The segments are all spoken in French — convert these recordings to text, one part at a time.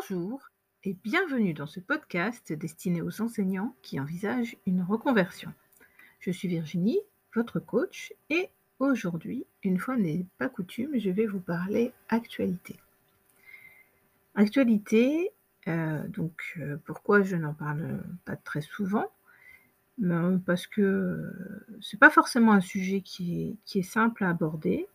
Bonjour et bienvenue dans ce podcast destiné aux enseignants qui envisagent une reconversion. Je suis Virginie, votre coach, et aujourd'hui, une fois n'est pas coutume, je vais vous parler actualité. Actualité, euh, donc euh, pourquoi je n'en parle pas très souvent? Ben, Parce que euh, c'est pas forcément un sujet qui est, qui est simple à aborder,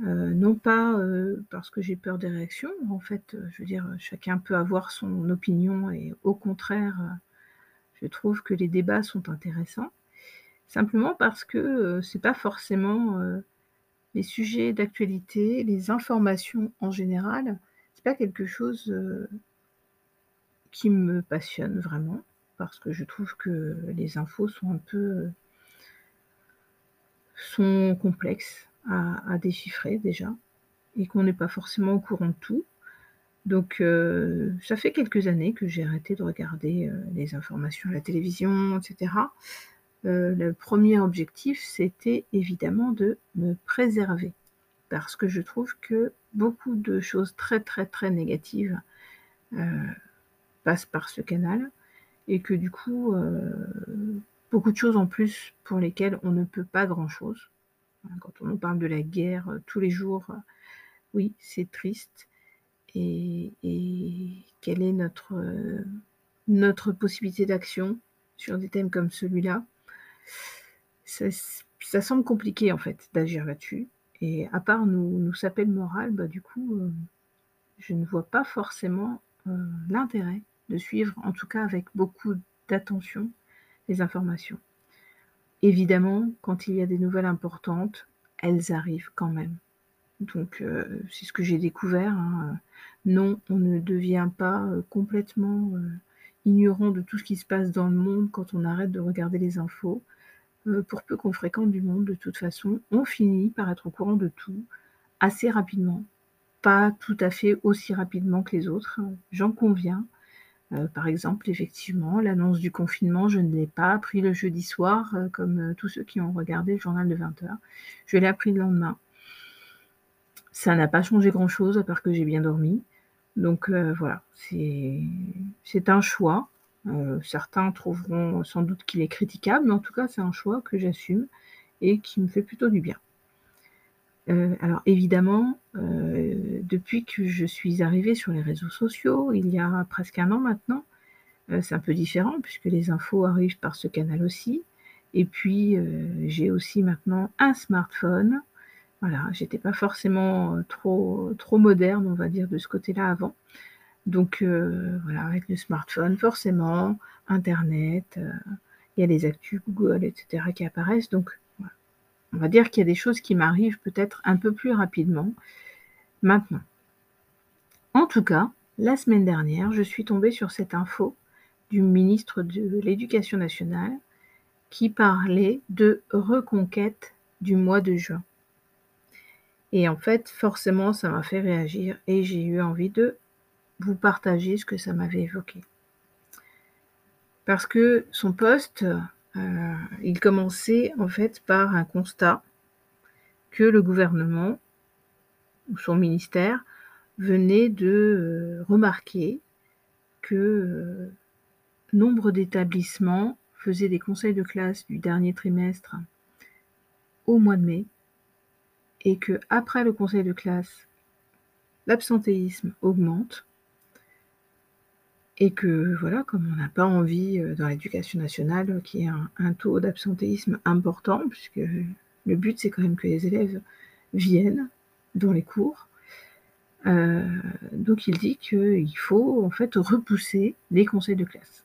euh, non pas euh, parce que j'ai peur des réactions, en fait, euh, je veux dire, chacun peut avoir son opinion et au contraire, je trouve que les débats sont intéressants. Simplement parce que c'est pas forcément les sujets d'actualité, les informations en général, c'est pas quelque chose qui me passionne vraiment, parce que je trouve que les infos sont un peu complexes à, déchiffrer déjà, et qu'on n'est pas forcément au courant de tout. Donc euh, ça fait quelques années que j'ai arrêté de regarder euh, les informations à la télévision, etc. Euh, le premier objectif, c'était évidemment de me préserver, parce que je trouve que beaucoup de choses très très très négatives passent par ce canal, et que du coup, beaucoup de choses en plus pour lesquelles on ne peut pas grand-chose. Quand on nous parle de la guerre euh, tous les jours, euh, oui, c'est triste. Et, quelle est notre, euh, notre possibilité d'action sur des thèmes comme celui-là? Ça, semble compliqué en fait d'agir là-dessus. Et à part nous, nous saper le moral, bah, du coup, je ne vois pas forcément l'intérêt de suivre, en tout cas avec beaucoup d'attention, les informations. Évidemment, quand il y a des nouvelles importantes, elles arrivent quand même. Donc, euh, c'est ce que j'ai découvert. Hein. Non, on ne devient pas euh, complètement euh, ignorant de tout ce qui se passe dans le monde quand on arrête de regarder les infos. pour peu qu'on fréquente du monde, de toute façon, on finit par être au courant de tout assez rapidement. Pas tout à fait aussi rapidement que les autres, j'en conviens. Euh, par exemple, effectivement, l'annonce du confinement, je ne l'ai pas appris le jeudi soir, euh, comme euh, tous ceux qui ont regardé le journal de 20 heures. Je l'ai appris le lendemain. Ça n'a pas changé grand-chose, à part que j'ai bien dormi. Donc voilà, c'est un choix. certains trouveront sans doute qu'il est critiquable, mais en tout cas, c'est un choix que j'assume et qui me fait plutôt du bien. Euh, alors évidemment, euh, depuis que je suis arrivée sur les réseaux sociaux, il y a presque un an maintenant, euh, c'est un peu différent puisque les infos arrivent par ce canal aussi. Et puis j'ai aussi maintenant un smartphone. Voilà, j'étais pas forcément trop trop moderne, on va dire, de ce côté-là avant. Donc voilà, avec le smartphone, forcément, Internet, il y a les actus Google, etc. qui apparaissent. Donc on va dire qu'il y a des choses qui m'arrivent peut-être un peu plus rapidement maintenant. En tout cas, la semaine dernière, je suis tombée sur cette info du ministre de l'Éducation nationale qui parlait de reconquête du mois de juin. Et en fait, forcément, ça m'a fait réagir et j'ai eu envie de vous partager ce que ça m'avait évoqué. Parce que son poste euh, il commençait en fait par un constat que le gouvernement ou son ministère venait de euh, remarquer que euh, nombre d'établissements faisaient des conseils de classe du dernier trimestre au mois de mai et que après le conseil de classe, l'absentéisme augmente et que voilà, comme on n'a pas envie euh, dans l'éducation nationale qu'il y ait un, taux d'absentéisme important, puisque le but c'est quand même que les élèves viennent dans les cours. Euh, donc il dit qu'il faut en fait repousser les conseils de classe.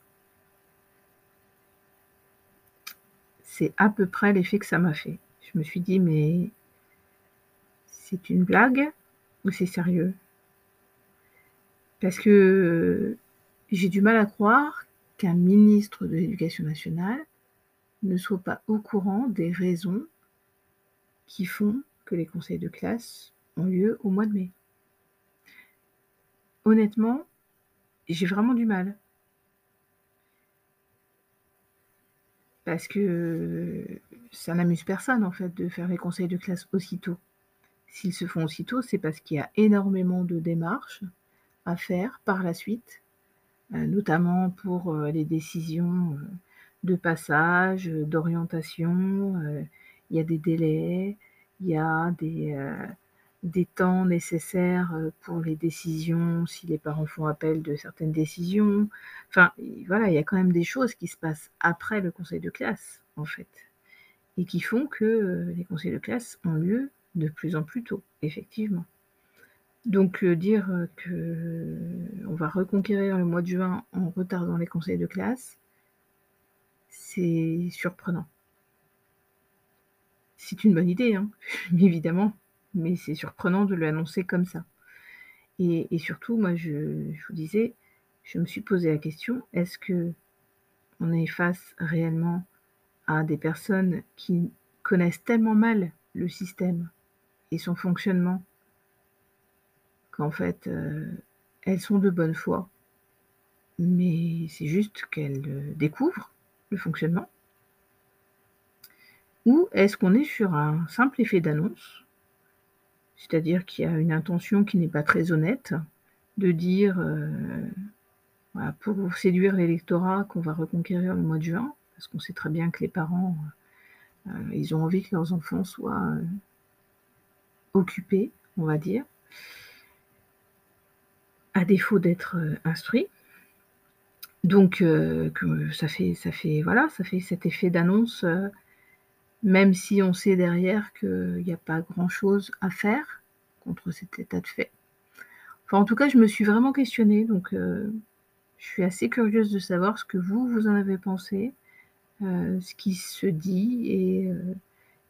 C'est à peu près l'effet que ça m'a fait. Je me suis dit mais c'est une blague ou c'est sérieux? Parce que j'ai du mal à croire qu'un ministre de l'Éducation nationale ne soit pas au courant des raisons qui font que les conseils de classe ont lieu au mois de mai. Honnêtement, j'ai vraiment du mal. Parce que ça n'amuse personne en fait de faire les conseils de classe aussitôt. S'ils se font aussitôt, c'est parce qu'il y a énormément de démarches à faire par la suite, notamment pour les décisions de passage, d'orientation. il y a des délais, il y a des, des temps nécessaires pour les décisions, si les parents font appel de certaines décisions. Enfin, voilà, il y a quand même des choses qui se passent après le conseil de classe, en fait, et qui font que les conseils de classe ont lieu de plus en plus tôt, effectivement. Donc dire que on va reconquérir le mois de juin en retardant les conseils de classe, c'est surprenant. C'est une bonne idée, hein, évidemment mais c'est surprenant de l'annoncer comme ça. Et, surtout, moi, je, vous disais, je me suis posé la question est-ce que on est face réellement à des personnes qui connaissent tellement mal le système et son fonctionnement qu'en fait, euh, elles sont de bonne foi, mais c'est juste qu'elles euh, découvrent le fonctionnement. Ou est-ce qu'on est sur un simple effet d'annonce c'est-à-dire qu'il y a une intention qui n'est pas très honnête de dire, euh, pour séduire l'électorat qu'on va reconquérir le mois de juin, parce qu'on sait très bien que les parents, ils ont envie que leurs enfants soient occupés, on va dire, à défaut d'être instruits. Donc ça fait ça fait voilà, ça fait cet effet d'annonce même si on sait derrière qu'il n'y a pas grand-chose à faire contre cet état de fait. Enfin, en tout cas, je me suis vraiment questionnée, donc euh, je suis assez curieuse de savoir ce que vous, vous en avez pensé, euh, ce qui se dit euh,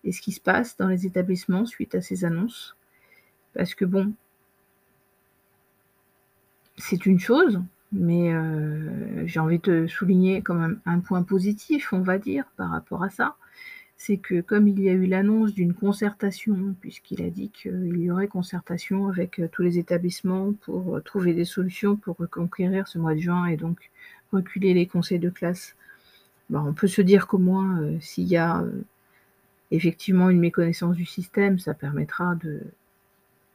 et, ce qui se passe dans les établissements suite à ces annonces. Parce que bon, c'est une chose, mais j'ai envie de souligner quand même un point positif, on va dire, par rapport à ça. C'est que comme il y a eu l'annonce d'une concertation, puisqu'il a dit qu'il y aurait concertation avec euh, tous les établissements pour euh, trouver des solutions pour reconquérir ce mois de juin et donc reculer les conseils de classe, ben, on peut se dire qu'au moins, euh, s'il y a effectivement une méconnaissance du système, ça permettra de,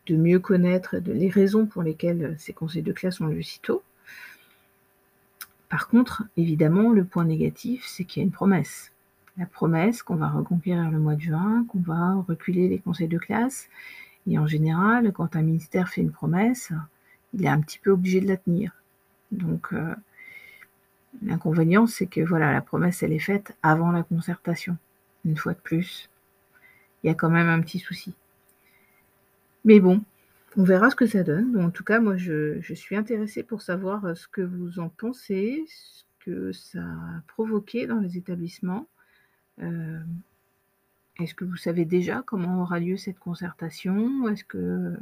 de mieux connaître les raisons pour lesquelles ces conseils de classe ont lieu si tôt. Par contre, évidemment, le point négatif, c'est qu'il y a une promesse la promesse qu'on va reconquérir le mois de juin, qu'on va reculer les conseils de classe. Et en général, quand un ministère fait une promesse, il est un petit peu obligé de la tenir. Donc, euh, l'inconvénient, c'est que voilà, la promesse, elle est faite avant la concertation. Une fois de plus, il y a quand même un petit souci. Mais bon, on verra ce que ça donne. en tout cas, moi, je, suis intéressée pour savoir ce que vous en pensez, ce que ça a provoqué dans les établissements. Euh, est-ce que vous savez déjà comment aura lieu cette concertation? Est-ce que,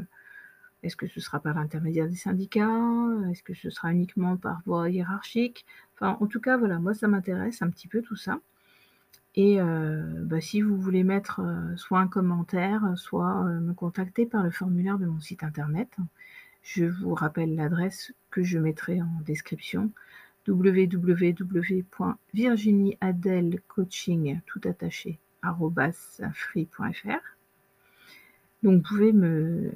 est que ce sera par l'intermédiaire des syndicats? Est-ce que ce sera uniquement par voie hiérarchique? Enfin, en tout cas, voilà, moi, ça m'intéresse un petit peu tout ça. Et euh, bah, si vous voulez mettre euh, soit un commentaire, soit me contacter par le formulaire de mon site internet, je vous rappelle l'adresse que je mettrai en description www.virginieadelcoaching. Donc vous pouvez me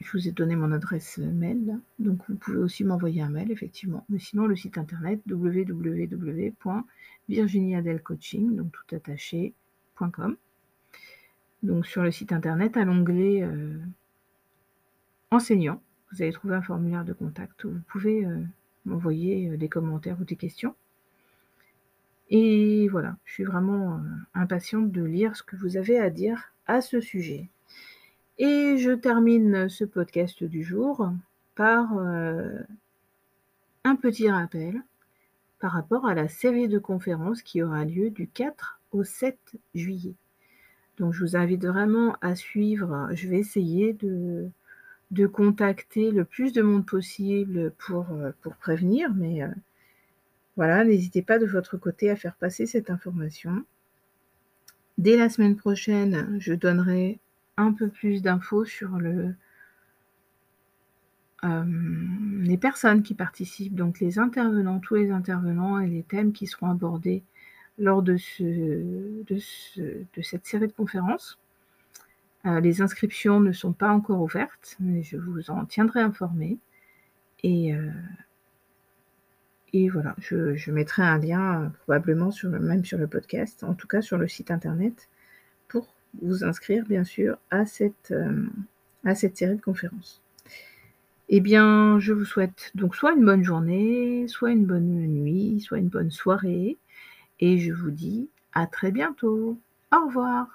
je vous ai donné mon adresse mail donc vous pouvez aussi m'envoyer un mail effectivement. Mais sinon le site internet www.virginieadelcoaching donc tout attaché.com. Donc sur le site internet à l'onglet euh, enseignant vous allez trouver un formulaire de contact où vous pouvez euh, m'envoyer euh, des commentaires ou des questions. Et voilà, je suis vraiment euh, impatiente de lire ce que vous avez à dire à ce sujet. Et je termine ce podcast du jour par un petit rappel par rapport à la série de conférences qui aura lieu du 4 au 7 juillet. Donc je vous invite vraiment à suivre. Je vais essayer de, de contacter le plus de monde possible pour, euh, pour prévenir, mais euh, voilà, n'hésitez pas de votre côté à faire passer cette information. Dès la semaine prochaine, je donnerai un peu plus d'infos sur le, les personnes qui participent, donc les intervenants, tous les intervenants et les thèmes qui seront abordés lors de, ce, de, ce, de cette série de conférences. Euh, les inscriptions ne sont pas encore ouvertes, mais je vous en tiendrai informé. Et, euh, voilà, je, mettrai un lien probablement même sur le podcast, en tout cas sur le site internet, pour vous inscrire bien sûr euh, à cette série de conférences. Eh bien, je vous souhaite donc soit une bonne journée, soit une bonne nuit, soit une bonne soirée, et je vous dis à très bientôt. Au revoir.